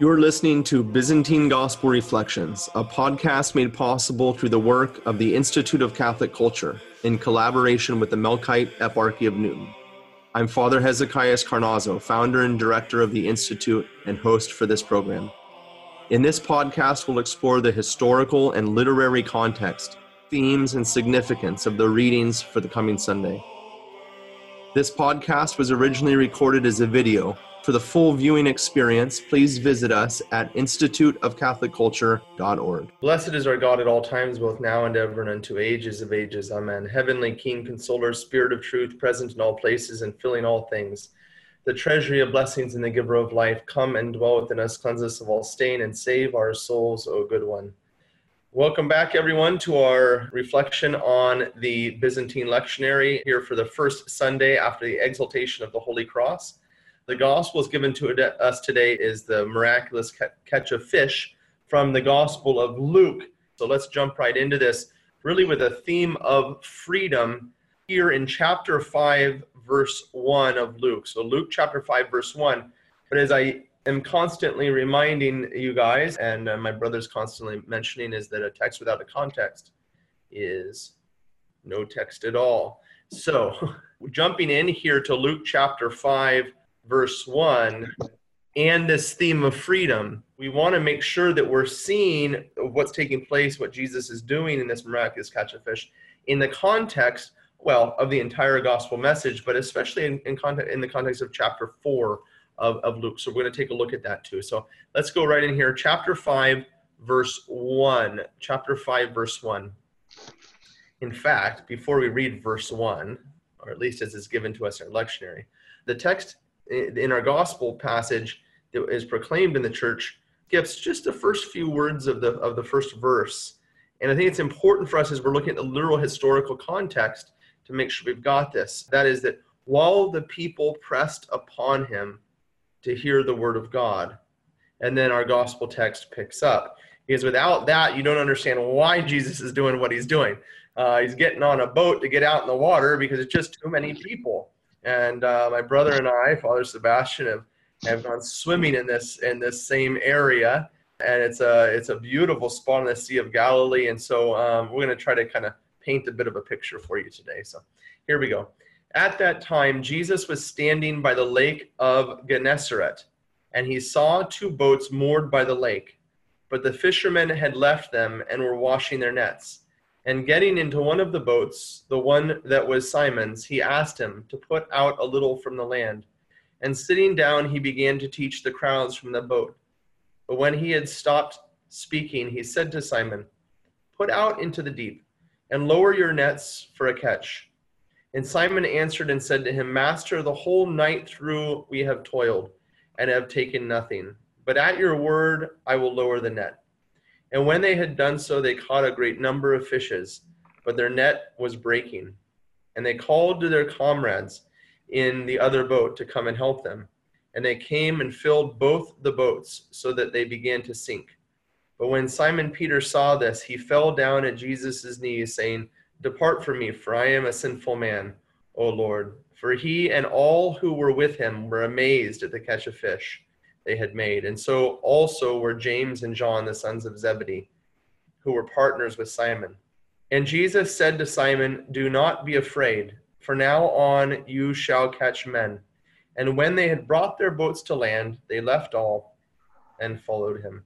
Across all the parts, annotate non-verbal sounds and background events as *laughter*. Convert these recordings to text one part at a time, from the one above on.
You're listening to Byzantine Gospel Reflections, a podcast made possible through the work of the Institute of Catholic Culture in collaboration with the Melkite Eparchy of Newton. I'm Father Hezekiah Carnazzo, founder and director of the Institute and host for this program. In this podcast, we'll explore the historical and literary context, themes, and significance of the readings for the coming Sunday. This podcast was originally recorded as a video for the full viewing experience, please visit us at instituteofcatholicculture.org. Blessed is our God at all times, both now and ever and unto ages of ages. Amen. Heavenly King, Consoler, Spirit of truth, present in all places and filling all things, the treasury of blessings and the giver of life, come and dwell within us, cleanse us of all stain, and save our souls, O good one. Welcome back, everyone, to our reflection on the Byzantine lectionary here for the first Sunday after the exaltation of the Holy Cross. The gospel is given to us today is the miraculous catch of fish from the Gospel of Luke. So let's jump right into this, really with a theme of freedom here in chapter 5, verse 1 of Luke. So Luke chapter 5, verse 1. But as I am constantly reminding you guys, and uh, my brother's constantly mentioning, is that a text without a context is no text at all. So *laughs* jumping in here to Luke chapter 5, verse 1 and this theme of freedom, we want to make sure that we're seeing what's taking place, what Jesus is doing in this miraculous catch of fish, in the context, well, of the entire gospel message, but especially in, in, context, in the context of chapter 4 of, of Luke. So we're going to take a look at that too. So let's go right in here. Chapter 5, verse 1. Chapter 5, verse 1. In fact, before we read verse 1, or at least as is given to us in our lectionary, the text in our gospel passage that is proclaimed in the church gives just the first few words of the of the first verse. And I think it's important for us as we're looking at the literal historical context to make sure we've got this. That is that while the people pressed upon him to hear the word of God, and then our gospel text picks up. Because without that, you don't understand why Jesus is doing what he's doing. Uh, he's getting on a boat to get out in the water because it's just too many people and uh, my brother and I, Father Sebastian, have, have gone swimming in this in this same area, and it's a it's a beautiful spot in the Sea of Galilee. And so um, we're going to try to kind of paint a bit of a picture for you today. So here we go. At that time, Jesus was standing by the lake of Gennesaret, and he saw two boats moored by the lake, but the fishermen had left them and were washing their nets. And getting into one of the boats, the one that was Simon's, he asked him to put out a little from the land. And sitting down, he began to teach the crowds from the boat. But when he had stopped speaking, he said to Simon, Put out into the deep and lower your nets for a catch. And Simon answered and said to him, Master, the whole night through we have toiled and have taken nothing. But at your word I will lower the net. And when they had done so, they caught a great number of fishes, but their net was breaking. And they called to their comrades in the other boat to come and help them. And they came and filled both the boats, so that they began to sink. But when Simon Peter saw this, he fell down at Jesus' knees, saying, Depart from me, for I am a sinful man, O Lord. For he and all who were with him were amazed at the catch of fish they had made. And so also were James and John, the sons of Zebedee, who were partners with Simon. And Jesus said to Simon, Do not be afraid, for now on you shall catch men. And when they had brought their boats to land, they left all and followed him.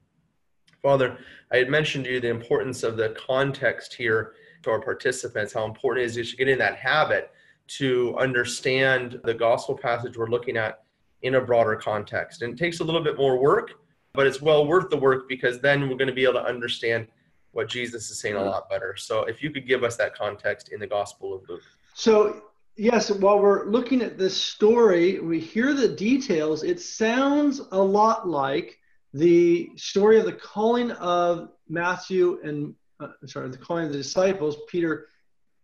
Father, I had mentioned to you the importance of the context here to our participants, how important it is to get in that habit to understand the gospel passage we're looking at in a broader context. And it takes a little bit more work, but it's well worth the work because then we're going to be able to understand what Jesus is saying a lot better. So if you could give us that context in the Gospel of Luke. So, yes, while we're looking at this story, we hear the details. It sounds a lot like the story of the calling of Matthew and, uh, sorry, the calling of the disciples, Peter,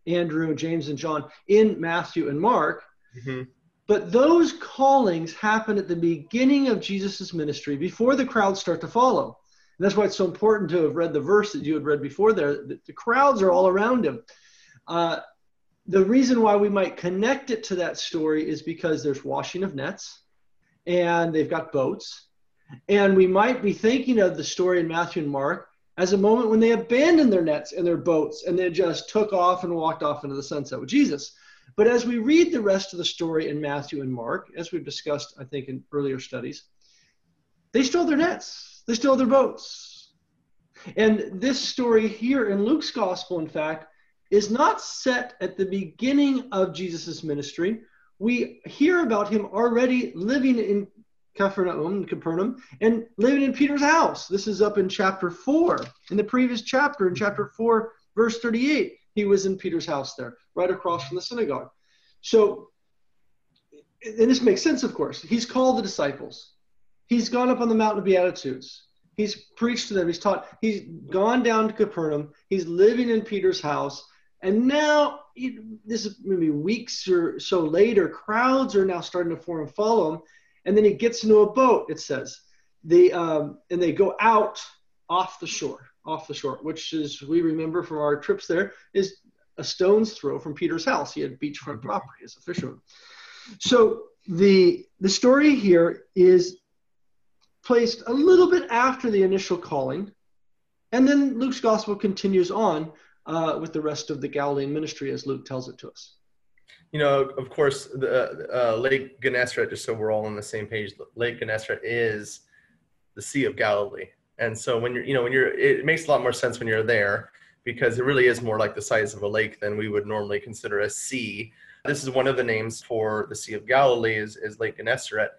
Andrew, James, and John, in Matthew and Mark. Mm-hmm. But those callings happen at the beginning of Jesus' ministry before the crowds start to follow. And that's why it's so important to have read the verse that you had read before there. The crowds are all around him. Uh, the reason why we might connect it to that story is because there's washing of nets and they've got boats. And we might be thinking of the story in Matthew and Mark as a moment when they abandoned their nets and their boats and they just took off and walked off into the sunset with Jesus. But as we read the rest of the story in Matthew and Mark, as we've discussed, I think, in earlier studies, they stole their nets, they stole their boats. And this story here in Luke's gospel, in fact, is not set at the beginning of Jesus' ministry. We hear about him already living in Capernaum, Capernaum, and living in Peter's house. This is up in chapter 4. In the previous chapter, in chapter 4, verse 38, he was in Peter's house there, right across from the synagogue. So, and this makes sense, of course. He's called the disciples. He's gone up on the mountain of Beatitudes. He's preached to them. He's taught. He's gone down to Capernaum. He's living in Peter's house. And now, this is maybe weeks or so later, crowds are now starting to form and follow him. And then he gets into a boat, it says. They, um, and they go out off the shore, off the shore, which is, we remember from our trips there, is a stone's throw from Peter's house. He had beachfront mm-hmm. property as a fisherman. So the, the story here is placed a little bit after the initial calling. And then Luke's gospel continues on uh, with the rest of the Galilean ministry as Luke tells it to us. You know, of course, the uh, Lake Gennesaret, just so we're all on the same page, Lake Gennesaret is the Sea of Galilee. And so when you're, you know, when you're, it makes a lot more sense when you're there because it really is more like the size of a lake than we would normally consider a sea. This is one of the names for the Sea of Galilee is, is Lake Gennesaret.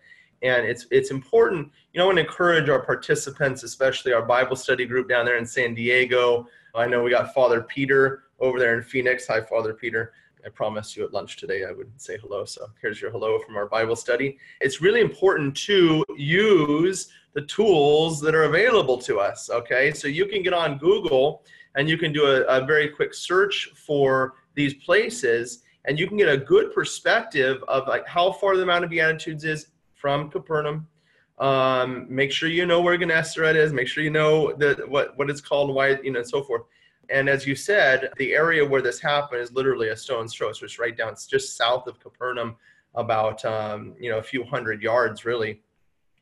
And it's it's important you know and encourage our participants especially our bible study group down there in san diego. I know we got father peter over there in phoenix. Hi father peter. I promised you at lunch today i would say hello so here's your hello from our bible study. It's really important to use the tools that are available to us okay so you can get on google and you can do a, a very quick search for these places and you can get a good perspective of like how far the Mount of Beatitudes is from Capernaum. Um, make sure you know where Gennesaret is. Make sure you know the, what, what it's called why, you know, and so forth. And as you said, the area where this happened is literally a stone's throw. So it's right down, it's just south of Capernaum, about, um, you know, a few hundred yards really.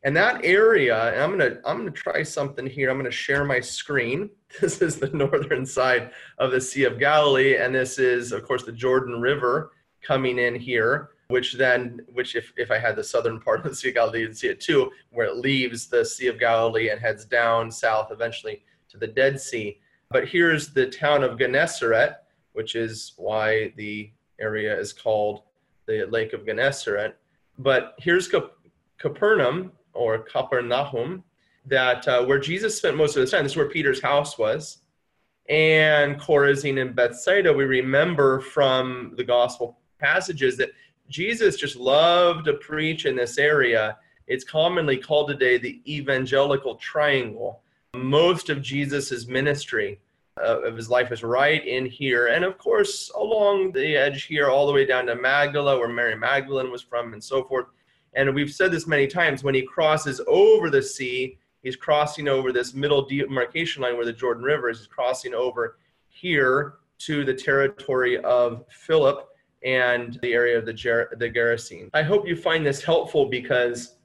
And that area, and I'm gonna I'm gonna try something here. I'm gonna share my screen. *laughs* This is the northern side of the Sea of Galilee, and this is, of course, the Jordan River coming in here which then, which if, if I had the southern *laughs* part of the Sea of Galilee, you'd see it too, where it leaves the Sea of Galilee and heads down south eventually to the Dead Sea. But here's the town of Gennesaret, which is why the area is called the Lake of Gennesaret. But here's Cap- Capernaum or Capernaum, that uh, where Jesus spent most of his time. This is where Peter's house was. And Chorazin and Bethsaida, we remember from the gospel passages that Jesus just loved to preach in this area. It's commonly called today the evangelical triangle. Most of Jesus's ministry uh, of his life is right in here. And of course, along the edge here, all the way down to Magdala, where Mary Magdalene was from, and so forth. And we've said this many times when he crosses over the sea, he's crossing over this middle demarcation line where the Jordan River is. He's crossing over here to the territory of Philip and the area of the, Ger- the Gerasene. I hope you find this helpful because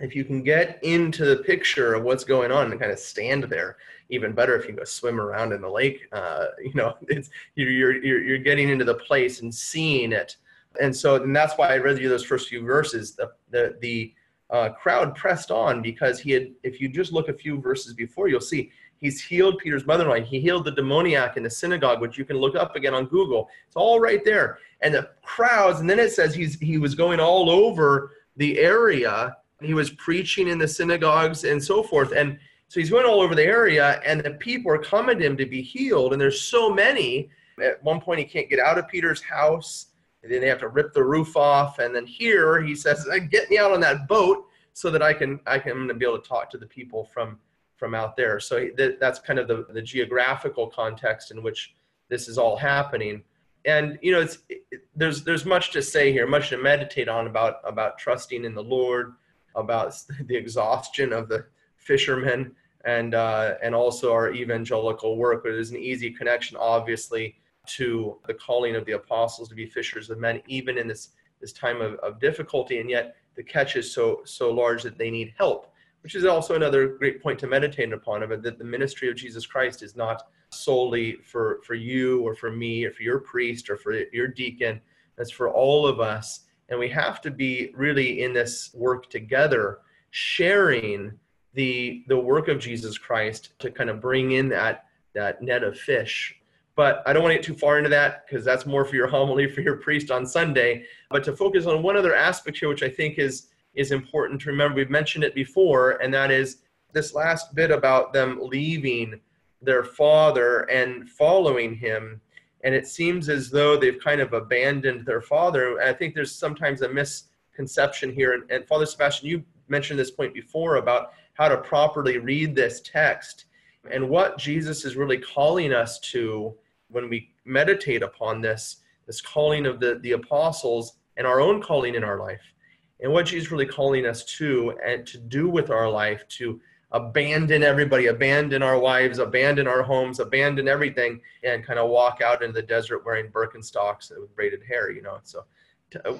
if you can get into the picture of what's going on and kind of stand there, even better if you go swim around in the lake. Uh, *laughs* you know, it's you're, you're you're getting into the place and seeing it, and so and that's why I read you those first few verses. The the the uh, crowd pressed on because he had. If you just look a few verses before, you'll see He's healed Peter's mother-in-law. He healed the demoniac in the synagogue, which you can look up again on Google. It's all right there. And the crowds, and then it says he's he was going all over the area. He was preaching in the synagogues and so forth. And so he's going all over the area, and the people are coming to him to be healed. And there's so many. At one point, he can't get out of Peter's house. And then they have to rip the roof off. And then here he says, "Get me out on that boat so that I can I can be able to talk to the people from." from out there. So th- that's kind of the, the geographical context in which this is all happening. And you know, it's it, there's there's much to say here, much to meditate on about about trusting in the Lord, about *laughs* the exhaustion of the fishermen, and uh, and also our evangelical work. But there's an easy connection, obviously, to the calling of the apostles to be fishers of men, even in this this time of, of difficulty. And yet the catch is so so large that they need help which is also another great point to meditate upon of it that the ministry of Jesus Christ is not solely for for you or for me or for your priest or for your deacon it's for all of us and we have to be really in this work together sharing the the work of Jesus Christ to kind of bring in that that net of fish but I don't want to get too far into that because that's more for your homily for your priest on Sunday. But to focus on one other aspect here, which I think is is important to remember. We've mentioned it before, and that is this last bit about them leaving their father and following him. And it seems as though they've kind of abandoned their father. I think there's sometimes a misconception here. And, and Father Sebastian, you mentioned this point before about how to properly read this text and what Jesus is really calling us to when we meditate upon this, this calling of the, the apostles and our own calling in our life, and what Jesus really calling us to and to do with our life, to abandon everybody, abandon our wives, abandon our homes, abandon everything, and kind of walk out into the desert wearing Birkenstocks with braided hair, you know. So uh,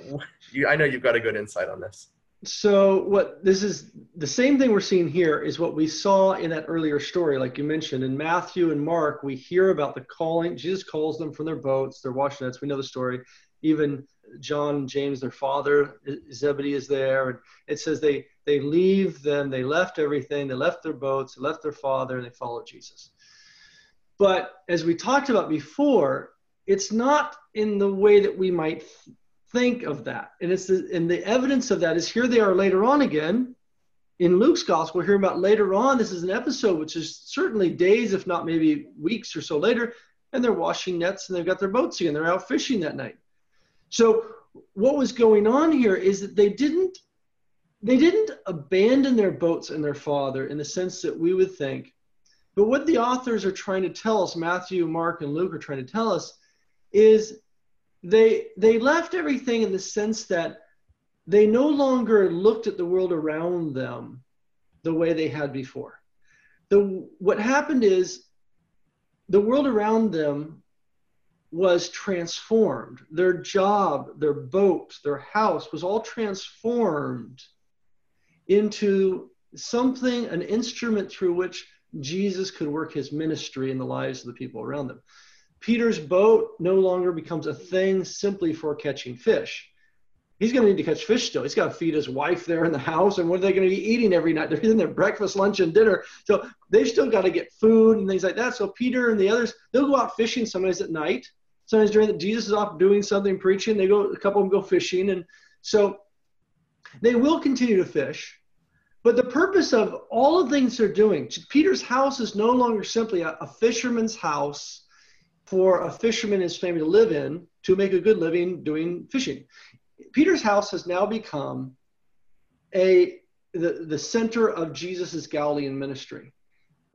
I know you've got a good insight on this so what this is the same thing we're seeing here is what we saw in that earlier story like you mentioned. In matthew and mark we hear about the calling jesus calls them from their boats they're washing nets we know the story. Even john james their father zebedee is there and it says they they leave them they left everything they left their boats they left their father and they followed jesus. But as we talked about before it's not in the way that we might think of that. And it's the, and the evidence of that is here they are later on again in Luke's gospel. We're hearing about later on. This is an episode which is certainly days, if not maybe weeks or so later, and they're washing nets and they've got their boats again. They're out fishing that night. So what was going on here is that they didn't they didn't abandon their boats and their father in the sense that we would think. But what the authors are trying to tell us, Matthew, Mark, and Luke are trying to tell us, is they they left everything in the sense that they no longer looked at the world around them the way they had before. The what happened is the world around them was transformed. Their job, their boat, their house was all transformed into something, an instrument through which Jesus could work his ministry in the lives of the people around them. Peter's boat no longer becomes a thing simply for catching fish. He's going to need to catch fish still. He's got to feed his wife there in the house. And what are they going to be eating every night? *laughs* They're eating their breakfast, lunch, and dinner. So they've still got to get food and things like that. So Peter and the others, they'll go out fishing sometimes at night. Sometimes during the Jesus is off doing something, preaching. They go, a couple of them go fishing. And so they will continue to fish. But the purpose of all the things they're doing, Peter's house is no longer simply a, a fisherman's house for a fisherman and his family to live in to make a good living doing fishing. Peter's house has now become a the, the center of Jesus' Galilean ministry.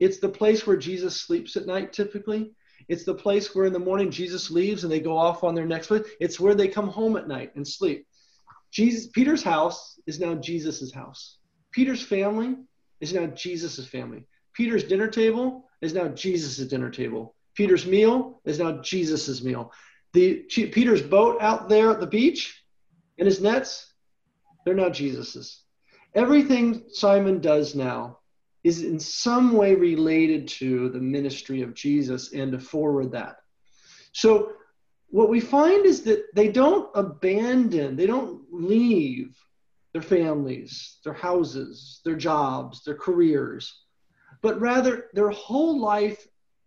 It's the place where Jesus sleeps at night typically. It's the place where in the morning Jesus leaves and they go off on their next flight. It's where they come home at night and sleep. Jesus Peter's house is now Jesus' house. Peter's family is now Jesus' family. Peter's dinner table is now Jesus' dinner table. Peter's meal is now Jesus's meal. The Peter's boat out there at the beach and his nets, they're now Jesus's. Everything Simon does now is in some way related to the ministry of Jesus and to forward that. So what we find is that they don't abandon, they don't leave their families, their houses, their jobs, their careers, but rather their whole life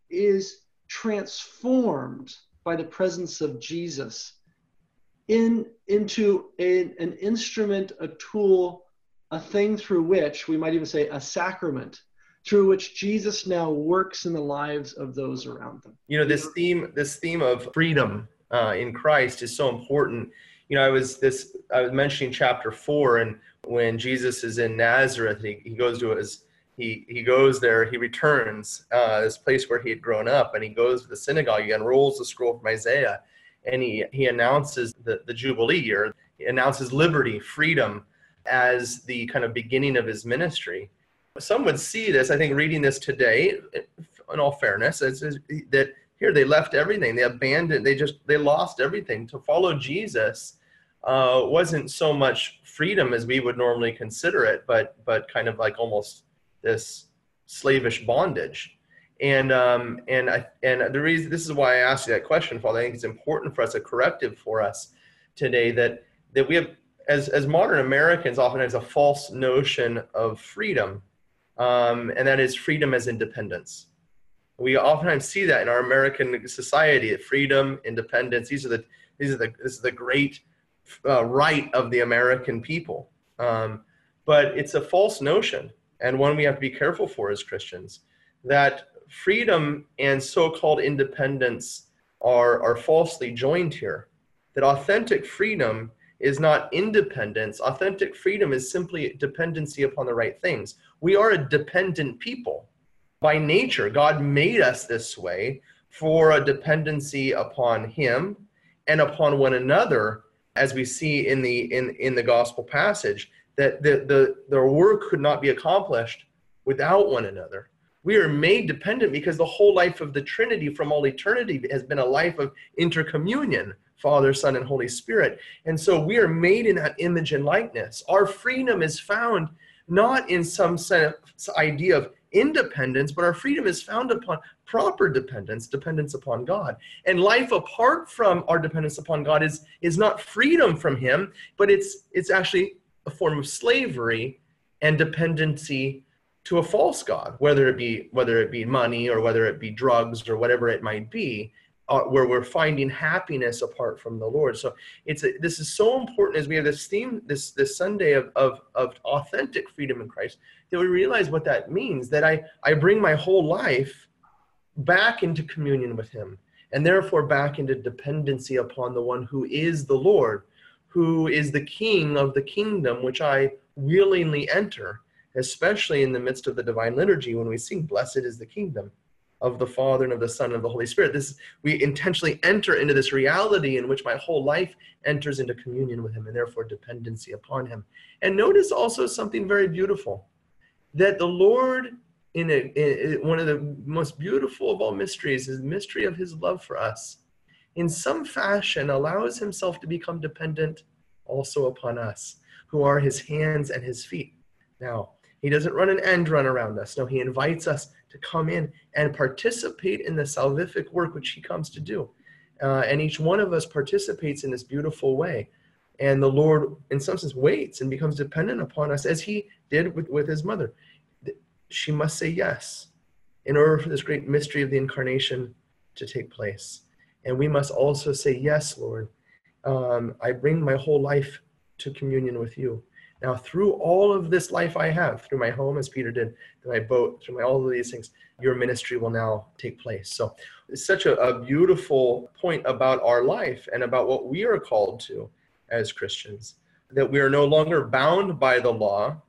is transformed by the presence of Jesus in, into a, an instrument, a tool, a thing through which we might even say a sacrament through which Jesus now works in the lives of those around them. You know, this theme, this theme of freedom uh, in Christ is so important. You know, I was this, I was mentioning chapter four, and when Jesus is in Nazareth, he, he goes to his he he goes there he returns uh, this place where he had grown up and he goes to the synagogue he unrolls the scroll from isaiah and he he announces the, the jubilee year he announces liberty freedom as the kind of beginning of his ministry. Some would see this i think reading this today in all fairness that here they left everything they abandoned they just they lost everything. To follow jesus uh, wasn't so much freedom as we would normally consider it, but but kind of like almost this slavish bondage. And um, and I, and the reason this is why I asked you that question, Father. I think it's important for us, a corrective for us today that that we have as as modern Americans often has a false notion of freedom, um, and that is freedom as independence. We oftentimes see that in our American society, freedom, independence. These are the these are the this is the great uh, right of the American people. Um, but it's a false notion, and one we have to be careful for as Christians. That freedom and so-called independence are are falsely joined here. That authentic freedom is not independence. Authentic freedom is simply dependency upon the right things. We are a dependent people. By nature, God made us this way for a dependency upon Him and upon one another, as we see in the in, in the gospel passage, that the, the, the work could not be accomplished without one another. We are made dependent because the whole life of the Trinity from all eternity has been a life of intercommunion Father, Son, and Holy Spirit. And so we are made in that image and likeness. Our freedom is found not in some sense idea of independence, but our freedom is found upon proper dependence, dependence upon God. And life apart from our dependence upon God is, is not freedom from Him, but it's it's actually a form of slavery and dependency to a false God, whether it be whether it be money or whether it be drugs or whatever it might be uh, where we're finding happiness apart from the Lord. So it's a, this is so important as we have this theme this this Sunday of, of of authentic freedom in Christ that we realize what that means. That I I bring my whole life back into communion with Him, and therefore back into dependency upon the one who is the Lord, who is the King of the kingdom, which I willingly enter. Especially in the midst of the divine liturgy, when we sing, Blessed is the kingdom of the Father and of the Son and of the Holy Spirit. This we intentionally enter into this reality in which my whole life enters into communion with Him and therefore dependency upon Him. And notice also something very beautiful that the Lord, in, a, in one of the most beautiful of all mysteries, is the mystery of His love for us. In some fashion, allows Himself to become dependent also upon us, who are His hands and His feet. Now, He doesn't run an end run around us. No, He invites us to come in and participate in the salvific work which he comes to do. Uh, and each one of us participates in this beautiful way. And the Lord, in some sense, waits and becomes dependent upon us as he did with, with his mother. She must say yes in order for this great mystery of the incarnation to take place. And we must also say, Yes, Lord, um, I bring my whole life to communion with you. Now, through all of this life I have, through my home, as Peter did, through my boat, through my, all of these things, your ministry will now take place. So it's such a, a beautiful point about our life and about what we are called to as Christians, that we are no longer bound by the law.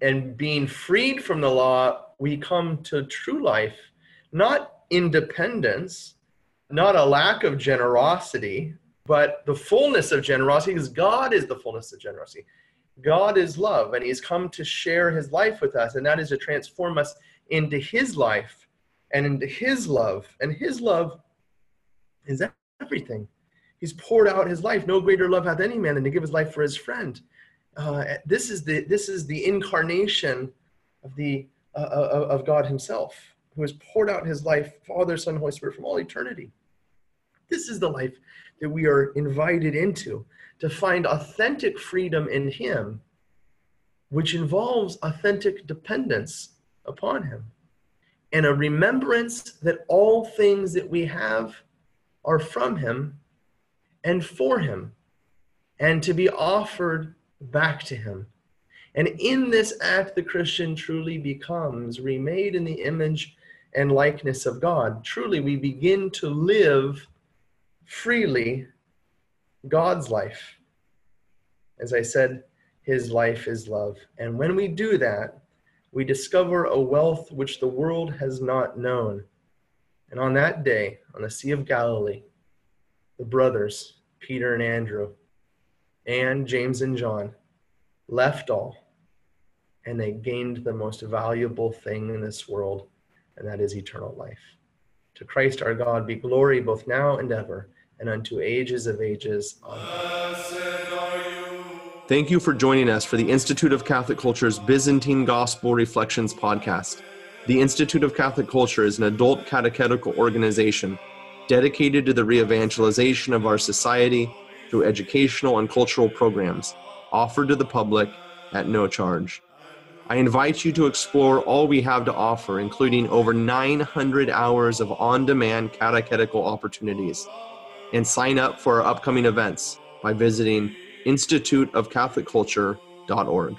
And being freed from the law, we come to true life, not independence, not a lack of generosity, but the fullness of generosity, because God is the fullness of generosity. God is love, and He's come to share His life with us, and that is to transform us into His life and into His love. And His love is everything. He's poured out His life. No greater love hath any man than to give his life for his friend. Uh, this is the this is the incarnation of the uh, uh of God Himself, who has poured out His life, Father, Son, Holy Spirit, from all eternity. This is the life that we are invited into to find authentic freedom in Him, which involves authentic dependence upon Him and a remembrance that all things that we have are from Him and for Him and to be offered back to Him. And in this act, the Christian truly becomes remade in the image and likeness of God. Truly, we begin to live freely God's life. As I said, his life is love. And when we do that, we discover a wealth which the world has not known. And on that day, on the Sea of Galilee, the brothers, Peter and Andrew, and James and John, left all, and they gained the most valuable thing in this world, and that is eternal life. To Christ our God be glory both now and ever. and unto ages of ages. Amen. Thank you for joining us for the Institute of Catholic Culture's Byzantine Gospel Reflections podcast. The Institute of Catholic Culture is an adult catechetical organization dedicated to the re evangelization of our society through educational and cultural programs offered to the public at no charge. I invite you to explore all we have to offer, including over 900 hours of on demand catechetical opportunities, and sign up for our upcoming events by visiting instituteofcatholicculture.org.